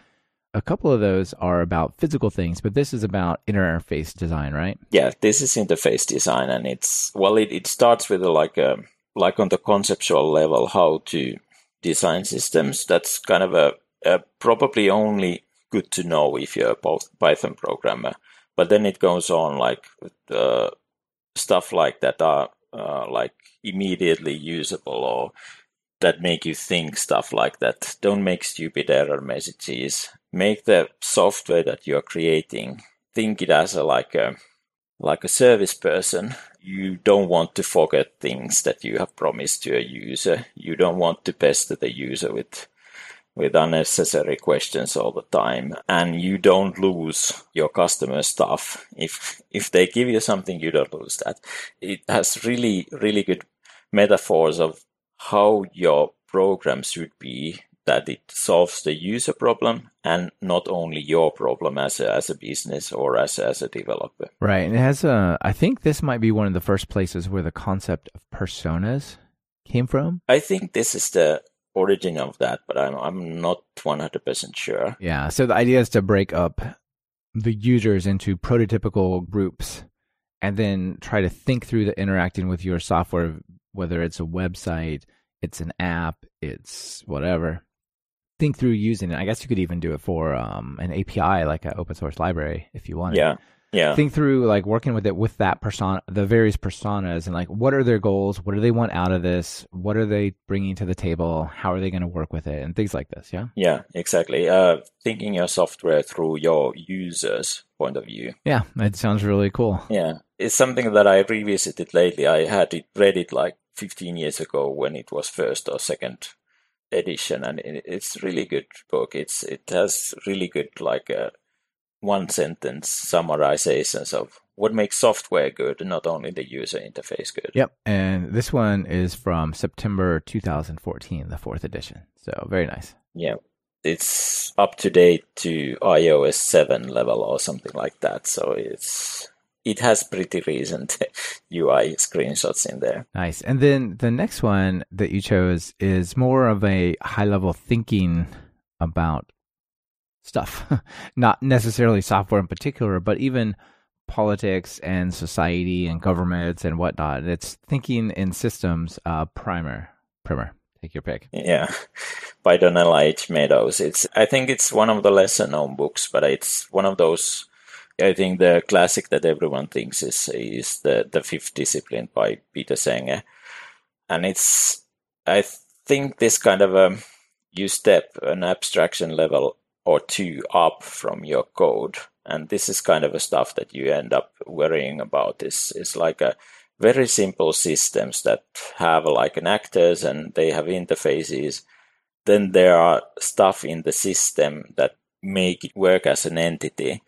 [SPEAKER 1] a couple of those are about physical things, but this is about interface design, right?
[SPEAKER 2] Yeah, this is interface design, and it's well, it, it starts with a, like a like on the conceptual level how to design systems. That's kind of a, a probably only good to know if you're a Python programmer. But then it goes on like stuff like that are uh, like immediately usable or that make you think stuff like that. Don't make stupid error messages. Make the software that you're creating think it as a like a like a service person. You don't want to forget things that you have promised to a user. You don't want to pester the user with with unnecessary questions all the time. And you don't lose your customer stuff. If if they give you something you don't lose that. It has really really good metaphors of how your program should be that it solves the user problem and not only your problem as a, as a business or as, as a developer.
[SPEAKER 1] Right. And it has a, I think this might be one of the first places where the concept of personas came from.
[SPEAKER 2] I think this is the origin of that, but I'm, I'm not 100% sure.
[SPEAKER 1] Yeah. So the idea is to break up the users into prototypical groups and then try to think through the interacting with your software, whether it's a website, it's an app, it's whatever think through using it. I guess you could even do it for um, an API, like an open source library, if you want.
[SPEAKER 2] Yeah, yeah.
[SPEAKER 1] Think through like working with it with that persona, the various personas, and like what are their goals? What do they want out of this? What are they bringing to the table? How are they going to work with it? And things like this. Yeah.
[SPEAKER 2] Yeah, exactly. Uh, thinking your software through your users' point of view.
[SPEAKER 1] Yeah, it sounds really cool.
[SPEAKER 2] Yeah, it's something that I revisited lately. I had it read it like 15 years ago when it was first or second edition, and it's really good book. It's it has really good like uh, one sentence summarizations of what makes software good, not only the user interface good.
[SPEAKER 1] Yep, and this one is from September 2014, the fourth edition. So very nice.
[SPEAKER 2] Yeah, it's up to date to iOS 7 level or something like that. So it's it has pretty recent [laughs] UI screenshots in there.
[SPEAKER 1] Nice. And then the next one that you chose is more of a high level thinking about stuff, [laughs] not necessarily software in particular, but even politics and society and governments and whatnot. It's thinking in systems. Uh, primer, primer. Take your pick.
[SPEAKER 2] Yeah, by Donella H. Meadows. It's I think it's one of the lesser known books, but it's one of those. I think the classic that everyone thinks is is the the Fifth Discipline by Peter Senge, and it's I think this kind of a um, you step an abstraction level or two up from your code, and this is kind of a stuff that you end up worrying about. Is is like a very simple systems that have like an actors and they have interfaces. Then there are stuff in the system that make it work as an entity.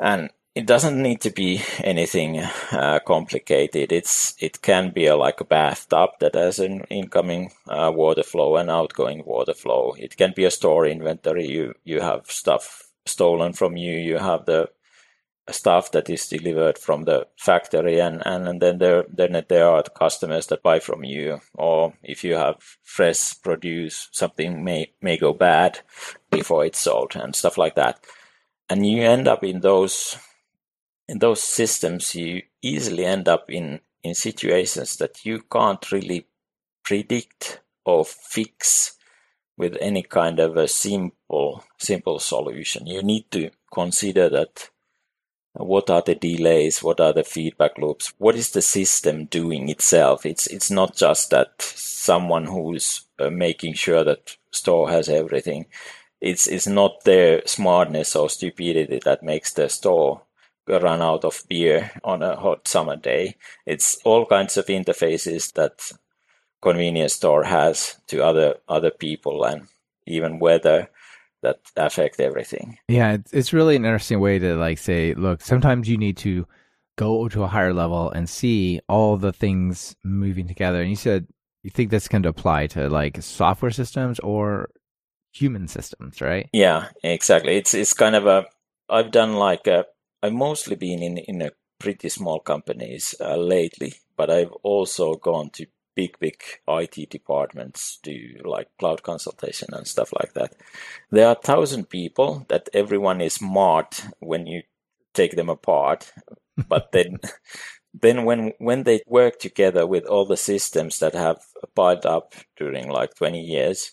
[SPEAKER 2] And it doesn't need to be [laughs] anything uh, complicated. It's it can be a, like a bathtub that has an incoming uh, water flow and outgoing water flow. It can be a store inventory. You you have stuff stolen from you. You have the stuff that is delivered from the factory and, and, and then there then there are customers that buy from you or if you have fresh produce something may may go bad before it's sold and stuff like that and you end up in those in those systems you easily end up in in situations that you can't really predict or fix with any kind of a simple simple solution. You need to consider that what are the delays what are the feedback loops what is the system doing itself? It's it's not just that someone who's uh, making sure that store has everything it's it's not their smartness or stupidity that makes the store run out of beer on a hot summer day it's all kinds of interfaces that convenience store has to other other people and even weather that affect everything.
[SPEAKER 1] Yeah, it's, really an interesting way to like say, look, sometimes you need to go to a higher level and see all the things moving together. And you said you think this can apply to like software systems or human systems, right?
[SPEAKER 2] Yeah, exactly. It's it's kind of a I've done like a I've mostly been in in a pretty small companies uh, lately, but I've also gone to big, big IT departments do like cloud consultation and stuff like that. There are thousand people that everyone is smart when you take them apart, but then, [laughs] then when when they work together with all the systems that have piled up during like 20 years,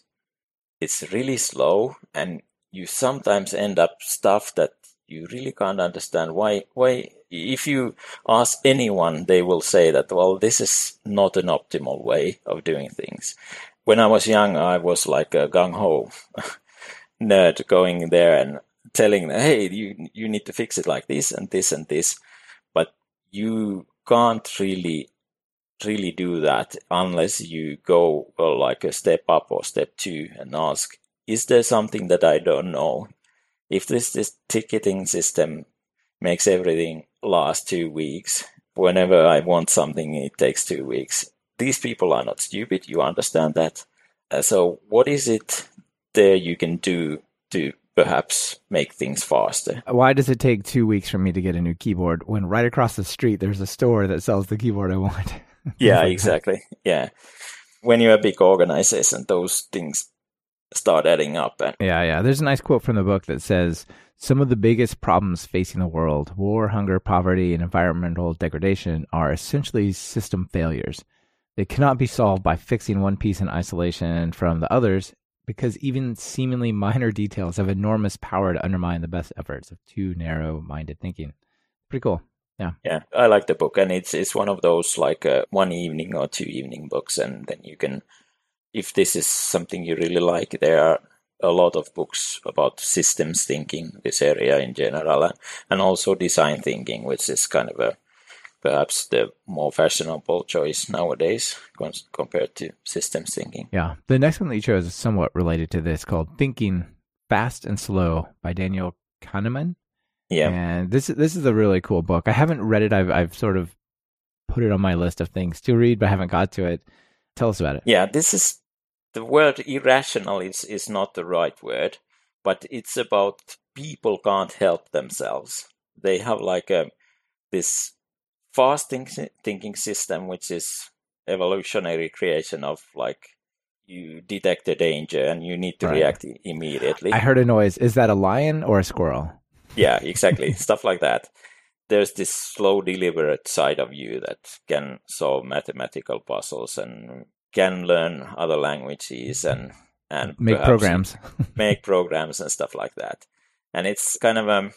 [SPEAKER 2] it's really slow and you sometimes end up stuff that you really can't understand. Why why if you ask anyone they will say that well this is not an optimal way of doing things. When i was young i was like a gung-ho [laughs] nerd going there and telling them hey you you need to fix it like this and this and this. But you can't really really do that unless you go well, like a step up or step two and ask is there something that i don't know if this, this ticketing system makes everything last two weeks, whenever I want something, it takes two weeks. These people are not stupid. You understand that. Uh, so what is it there you can do to perhaps make things faster?
[SPEAKER 1] Why does it take two weeks for me to get a new keyboard when right across the street there's a store that sells the keyboard I want? [laughs]
[SPEAKER 2] yeah, [laughs] exactly. Yeah. When you're a big organization, those things start adding up. And-
[SPEAKER 1] yeah, yeah. There's a nice quote from the book that says some of the biggest problems facing the world, war, hunger, poverty, and environmental degradation, are essentially system failures. They cannot be solved by fixing one piece in isolation from the others because even seemingly minor details have enormous power to undermine the best efforts of too narrow minded thinking. Pretty cool. Yeah.
[SPEAKER 2] Yeah. I like the book and it's it's one of those like uh, one evening or two evening books and then you can if this is something you really like, there are a lot of books about systems thinking, this area in general, and also design thinking, which is kind of a perhaps the more fashionable choice nowadays compared to systems thinking.
[SPEAKER 1] Yeah. The next one that you chose is somewhat related to this called Thinking Fast and Slow by Daniel Kahneman.
[SPEAKER 2] Yeah.
[SPEAKER 1] And this this is a really cool book. I haven't read it. I've I've sort of put it on my list of things to read, but I haven't got to it. Tell us about it.
[SPEAKER 2] Yeah, this is the word irrational is, is not the right word, but it's about people can't help themselves. They have like a this fast thinking system, which is evolutionary creation of like you detect a danger and you need to
[SPEAKER 1] Right.
[SPEAKER 2] react immediately.
[SPEAKER 1] I heard a noise. Is that a lion or a squirrel?
[SPEAKER 2] Yeah, exactly. [laughs] Stuff like that. There's this slow, deliberate side of you that can solve mathematical puzzles and can learn other languages and and
[SPEAKER 1] Make programs. [laughs]
[SPEAKER 2] make programs and stuff like that. And it's kind of a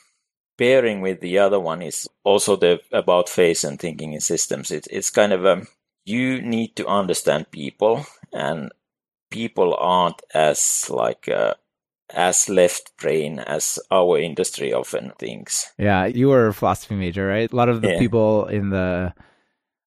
[SPEAKER 2] pairing with the other one is also the about face and thinking in systems. It's it's kind of a you need to understand people, and people aren't as like uh, as left brain as our industry often thinks.
[SPEAKER 1] Yeah, you were a philosophy major, right? A lot of the
[SPEAKER 2] Yeah.
[SPEAKER 1] people in the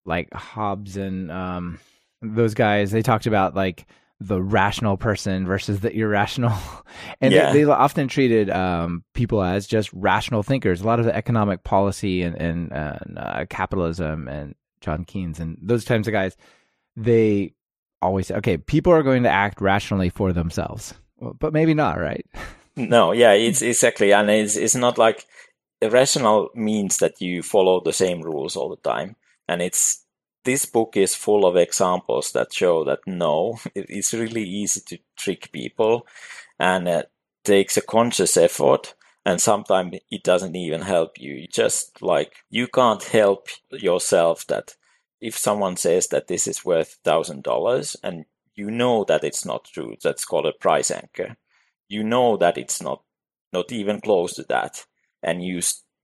[SPEAKER 1] like Hobbes and um those guys, they talked about like the rational person versus the irrational. [laughs] And
[SPEAKER 2] Yeah.
[SPEAKER 1] they, they often treated um, people as just rational thinkers. A lot of the economic policy and, and, and uh, capitalism and John Keynes and those types of guys, they always say, okay, people are going to act rationally for themselves. But maybe not, right?
[SPEAKER 2] No, yeah, it's exactly, and it's it's not like irrational means that you follow the same rules all the time, and it's this book is full of examples that show that no, [laughs] it's really easy to trick people, and it takes a conscious effort, and sometimes it doesn't even help you. You just like you can't help yourself that if someone says that this is worth thousand dollars and you know that it's not true, that's called a price anchor you know that it's not not even close to that and you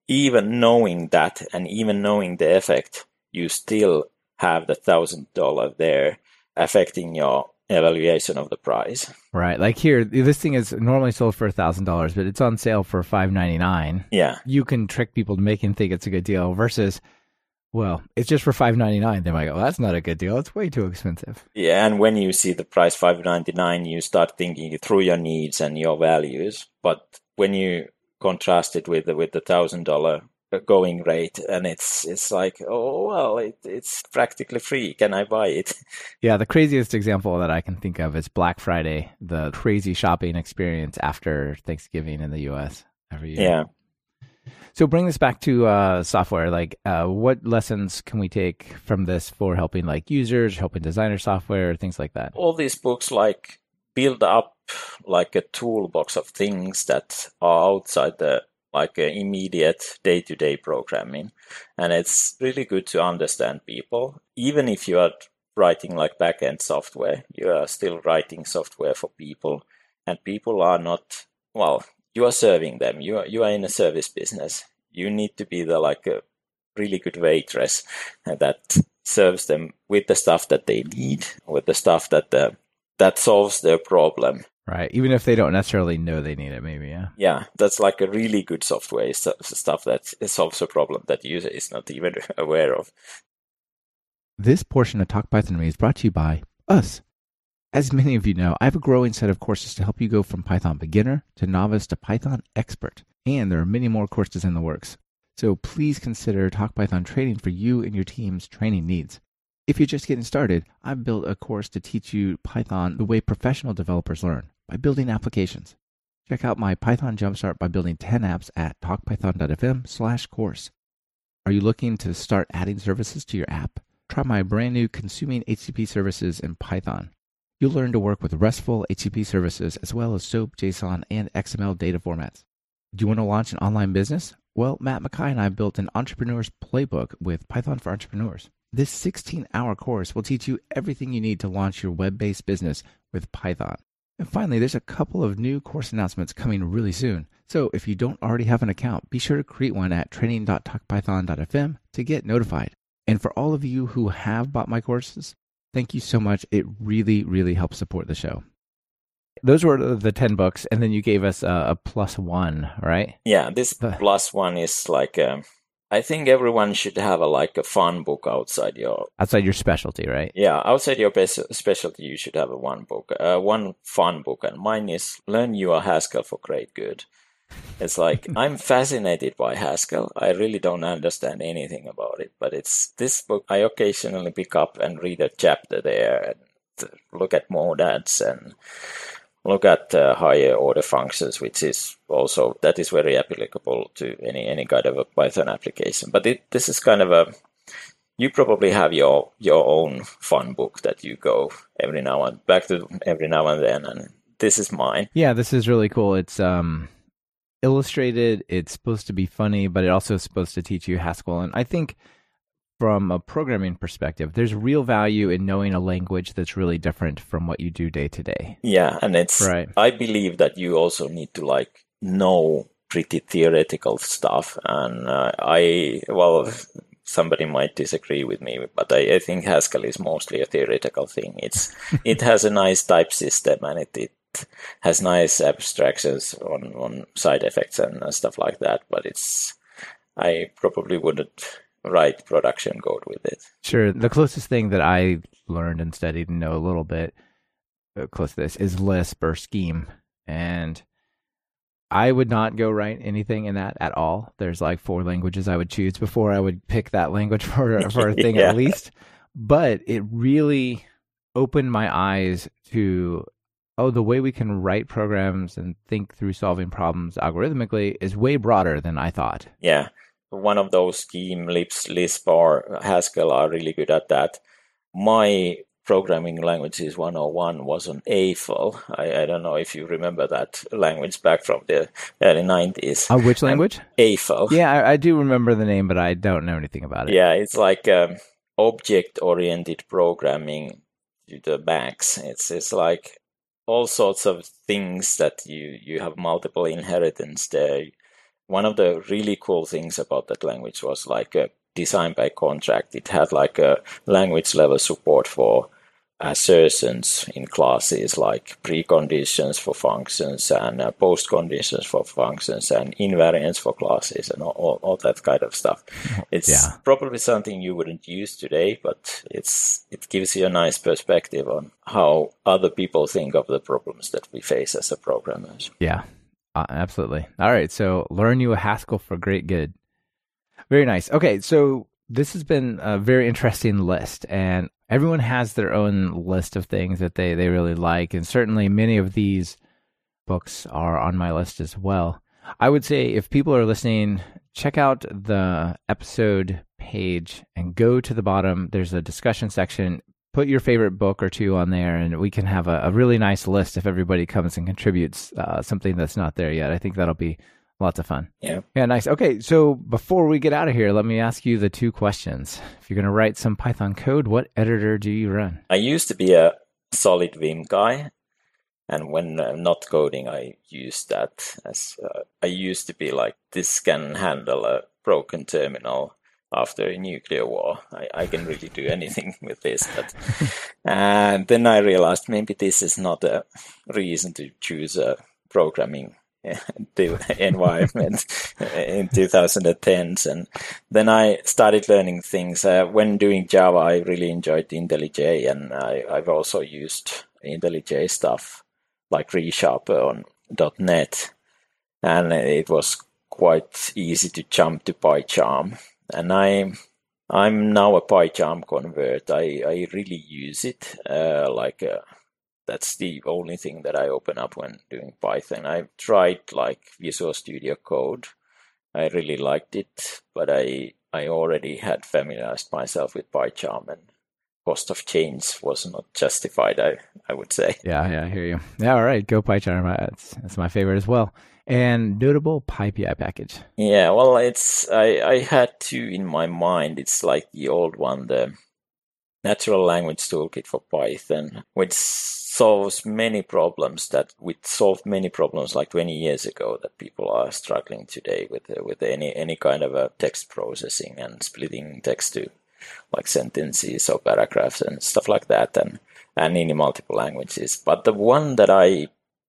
[SPEAKER 2] even knowing that and even knowing the effect you still have the thousand dollar there affecting your evaluation of the price
[SPEAKER 1] Right. Like here, this thing is normally sold for a thousand dollars, but it's on sale for five ninety nine.
[SPEAKER 2] yeah
[SPEAKER 1] You can trick people to make them think it's a good deal versus, well, it's just for five ninety nine. They might go, well, that's not a good deal. It's way too expensive.
[SPEAKER 2] yeah and when you see the price 599 you start thinking through your needs and your values but when you contrast it with the with the thousand dollar going rate and it's it's like oh well it, it's practically free can i buy it [laughs]
[SPEAKER 1] Yeah, the craziest example that I can think of is Black Friday, the crazy shopping experience after Thanksgiving in the U.S. every year.
[SPEAKER 2] yeah
[SPEAKER 1] So bring this back to uh, software. Like, uh, what lessons can we take from this for helping like users, helping designer software, things like that?
[SPEAKER 2] all these books like build up like a toolbox of things that are outside the like uh, immediate day-to-day programming and it's really good to understand people even if you are writing like back-end software you are still writing software for people and people are not well you are serving them you are you are in a service business you need to be the like a really good waitress that serves them with the stuff that they need with the stuff that the that solves their problem.
[SPEAKER 1] Right. Even if they don't necessarily know they need it, maybe. Yeah.
[SPEAKER 2] Yeah, that's like a really good software stuff that solves a problem that the user is not even [laughs] aware of.
[SPEAKER 1] This portion of Talk Python to Me is brought to you by us. As many of you know, I have a growing set of courses to help you go from Python beginner to novice to Python expert, and there are many more courses in the works. So please consider Talk Python training for you and your team's training needs. If you're just getting started, I've built a course to teach you Python the way professional developers learn by building applications. Check out my Python Jumpstart by building 10 apps at talkpython.fm slash course. Are you looking to start adding services to your app? Try my brand new consuming HTTP services in Python. You'll learn to work with RESTful HTTP services as well as SOAP, JSON, and XML data formats. Do you want to launch an online business? Well, Matt Makai and I built an entrepreneur's playbook with Python for entrepreneurs. This 16 hour course will teach you everything you need to launch your web based business with Python. And finally, there's a couple of new course announcements coming really soon. So if you don't already have an account, be sure to create one at training.talkpython.fm to get notified. And for all of you who have bought my courses, thank you so much. It really, really helps support the show. Those were the 10 books, and then you gave us a, a plus one, right?
[SPEAKER 2] Yeah, this
[SPEAKER 1] The-
[SPEAKER 2] plus one is like um, I think everyone should have a like a fun book outside your
[SPEAKER 1] Outside your specialty, right?
[SPEAKER 2] yeah outside your bes- specialty. You should have a one book, uh, one fun book, and mine is Learn You a Haskell for Great Good. It's like [laughs] I'm fascinated by Haskell. I really don't understand anything about it, but it's this book I occasionally pick up and read a chapter there and look at monads and look at uh, higher order functions, which is also that is very applicable to any any kind of a Python application. But it, this is kind of a you probably have your your own fun book that you go every now and back to every now and then, and this is mine.
[SPEAKER 1] Yeah, this is really cool. It's um illustrated. It's supposed to be funny, but it also is supposed to teach you Haskell. And I think from a programming perspective, there's real value in knowing a language that's really different from what you do day to day.
[SPEAKER 2] Yeah, and it's
[SPEAKER 1] Right.
[SPEAKER 2] I believe that you also need to like know pretty theoretical stuff, and uh, I well. Somebody might disagree with me, but I, I think Haskell is mostly a theoretical thing. It's [laughs] it has a nice type system and it, it has nice abstractions on, on side effects and stuff like that. But it's I probably wouldn't write production code with it.
[SPEAKER 1] Sure. The closest thing that I learned and studied and know a little bit uh, close to this is Lisp or Scheme. And I would not go write anything in that at all. There's like four languages I would choose before I would pick that [laughs] language for, for a thing
[SPEAKER 2] Yeah.
[SPEAKER 1] at least. But it really opened my eyes to oh, the way we can write programs and think through solving problems algorithmically is way broader than I thought.
[SPEAKER 2] Yeah, one of those scheme Lisp, Lisp or Haskell are really good at that. My programming languages 101 was on Eiffel. I, I don't know if you remember that language back from the early 90s.
[SPEAKER 1] Uh, which language?
[SPEAKER 2] Eiffel.
[SPEAKER 1] Yeah, I, I do remember the name, but I don't know anything about it.
[SPEAKER 2] Yeah, it's like um, object-oriented programming to the max. It's it's like all sorts of things that you you have multiple inheritance there. One of the really cool things about that language was like a design by contract. It had like a language level support for assertions in classes like preconditions for functions and uh, post conditions for functions and invariants for classes and all, all, all that kind of stuff. [laughs] It's
[SPEAKER 1] Yeah.
[SPEAKER 2] probably something you wouldn't use today, but it's it gives you a nice perspective on how other people think of the problems that we face as a programmers.
[SPEAKER 1] Yeah, uh, absolutely. All right, so learn you a Haskell for great good. Very nice. Okay, so this has been a very interesting list, and everyone has their own list of things that they, they really like, and certainly many of these books are on my list as well. I would say if people are listening, check out the episode page and go to the bottom. There's a discussion section. Put your favorite book or two on there, and we can have a, a really nice list if everybody comes and contributes uh, something that's not there yet. I think that'll be lots of fun.
[SPEAKER 2] Yeah.
[SPEAKER 1] Yeah, nice. Okay, so before we get out of here, let me ask you the two questions. If you're going to write some Python code, what editor do you run?
[SPEAKER 2] I used to be a solid Vim guy, and when uh, not coding, I use that as uh, I used to be like this can handle a broken terminal after a nuclear war. I, I can really do anything [laughs] with this, but [laughs] and then I realized maybe this is not a reason to choose a programming [laughs] environment [laughs] in 2010s and then I started learning things. Uh, when doing Java I really enjoyed IntelliJ and I, I've also used IntelliJ stuff like ReSharper on .NET. And it was quite easy to jump to PyCharm. And I I'm now a PyCharm convert. I, I really use it uh, like a that's the only thing that I open up when doing Python. I've tried like Visual Studio Code. I really liked it, but I I already had familiarized myself with PyCharm and cost of change was not justified, I, I would say.
[SPEAKER 1] Yeah, yeah, I hear you. Yeah, all right, go PyCharm. Uh, that's, that's my favorite as well. And notable PyPI package.
[SPEAKER 2] Yeah, well, it's I, I had two in my mind. It's like the old one, the Natural Language Toolkit for Python, which solves many problems that we solved many problems like 20 years ago that people are struggling today with uh, with any any kind of a text processing and splitting text to like sentences or paragraphs and stuff like that and and in multiple languages. But the one that I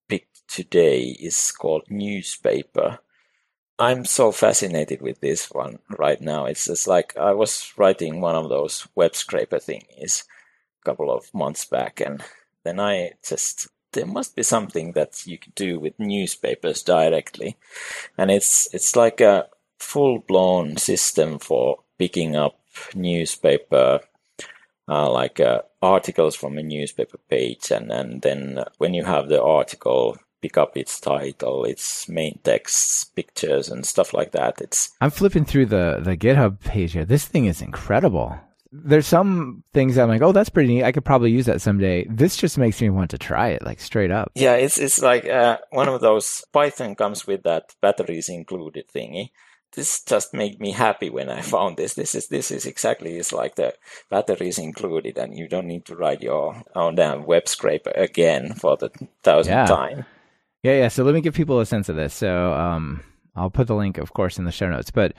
[SPEAKER 2] picked today is called newspaper. I'm so fascinated with this one right now. It's just like I was writing one of those web scraper thingies a couple of months back, and then I just there must be something that you could do with newspapers directly, and it's it's like a full blown system for picking up newspaper. Uh, like uh, articles from a newspaper page, and, and then when you have the article, pick up its title, its main text, pictures, and stuff like that. It's
[SPEAKER 1] I'm flipping through the, the GitHub page here. This thing is incredible. there's some things I'm like, oh, that's pretty neat. I could probably use that someday. This just makes me want to try it, like straight up.
[SPEAKER 2] Yeah, it's it's like uh, one of those Python comes with that batteries included thingy. This just made me happy when I [laughs] found this. This is this is exactly it's like the batteries included, and you don't need to write your own damn web scraper again for the thousandth
[SPEAKER 1] Yeah.
[SPEAKER 2] time.
[SPEAKER 1] Yeah, yeah. So let me give people a sense of this. So um, I'll put the link, of course, in the show notes. But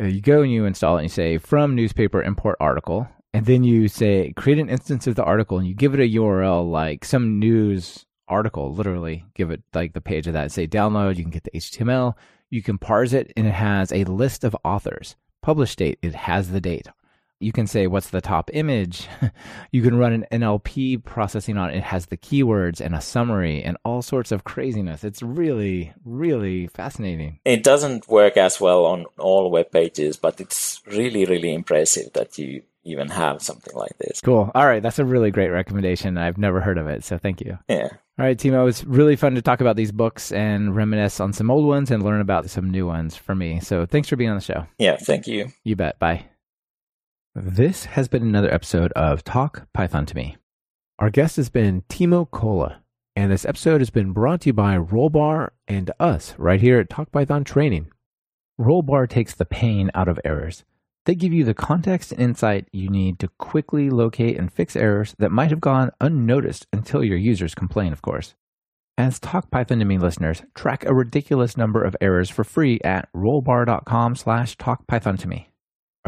[SPEAKER 1] uh, you go and you install it and you say from newspaper import article. And then you say create an instance of the article and you give it a URL like some news article, literally give it like the page of that. Say download, you can get the HTML, you can parse it, and it has a list of authors. Publish date, it has the date. You can say what's the top image. [laughs] you can run an NLP processing on it. It has the keywords and a summary and all sorts of craziness. It's really, really fascinating.
[SPEAKER 2] It doesn't work as well on all web pages, but it's really, really impressive that you even have something like this.
[SPEAKER 1] Cool. All right. That's a really great recommendation. I've never heard of it. So thank you.
[SPEAKER 2] Yeah.
[SPEAKER 1] All right, Timo. It's really fun to talk about these books and reminisce on some old ones and learn about some new ones for me. So thanks for being on the show.
[SPEAKER 2] Yeah, thank you.
[SPEAKER 1] You bet. Bye. This has been another episode of Talk Python to Me. Our guest has been Timo Koola, and this episode has been brought to you by Rollbar and us right here at Talk Python Training. Rollbar takes the pain out of errors. They give you the context and insight you need to quickly locate and fix errors that might have gone unnoticed until your users complain, of course. As Talk Python to Me listeners, track a ridiculous number of errors for free at rollbar.com slash talkpython to me.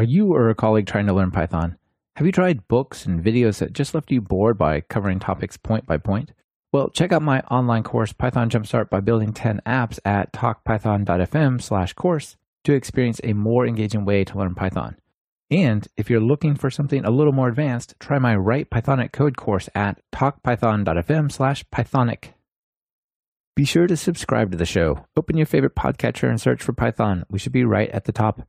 [SPEAKER 1] Are you or a colleague trying to learn Python? Have you tried books and videos that just left you bored by covering topics point by point? Well, check out my online course, Python Jumpstart by Building 10 Apps at talkpython.fm slash course to experience a more engaging way to learn Python. And if you're looking for something a little more advanced, try my Write Pythonic Code course at talkpython.fm slash Pythonic. Be sure to subscribe to the show. Open your favorite podcatcher and search for Python. We should be right at the top.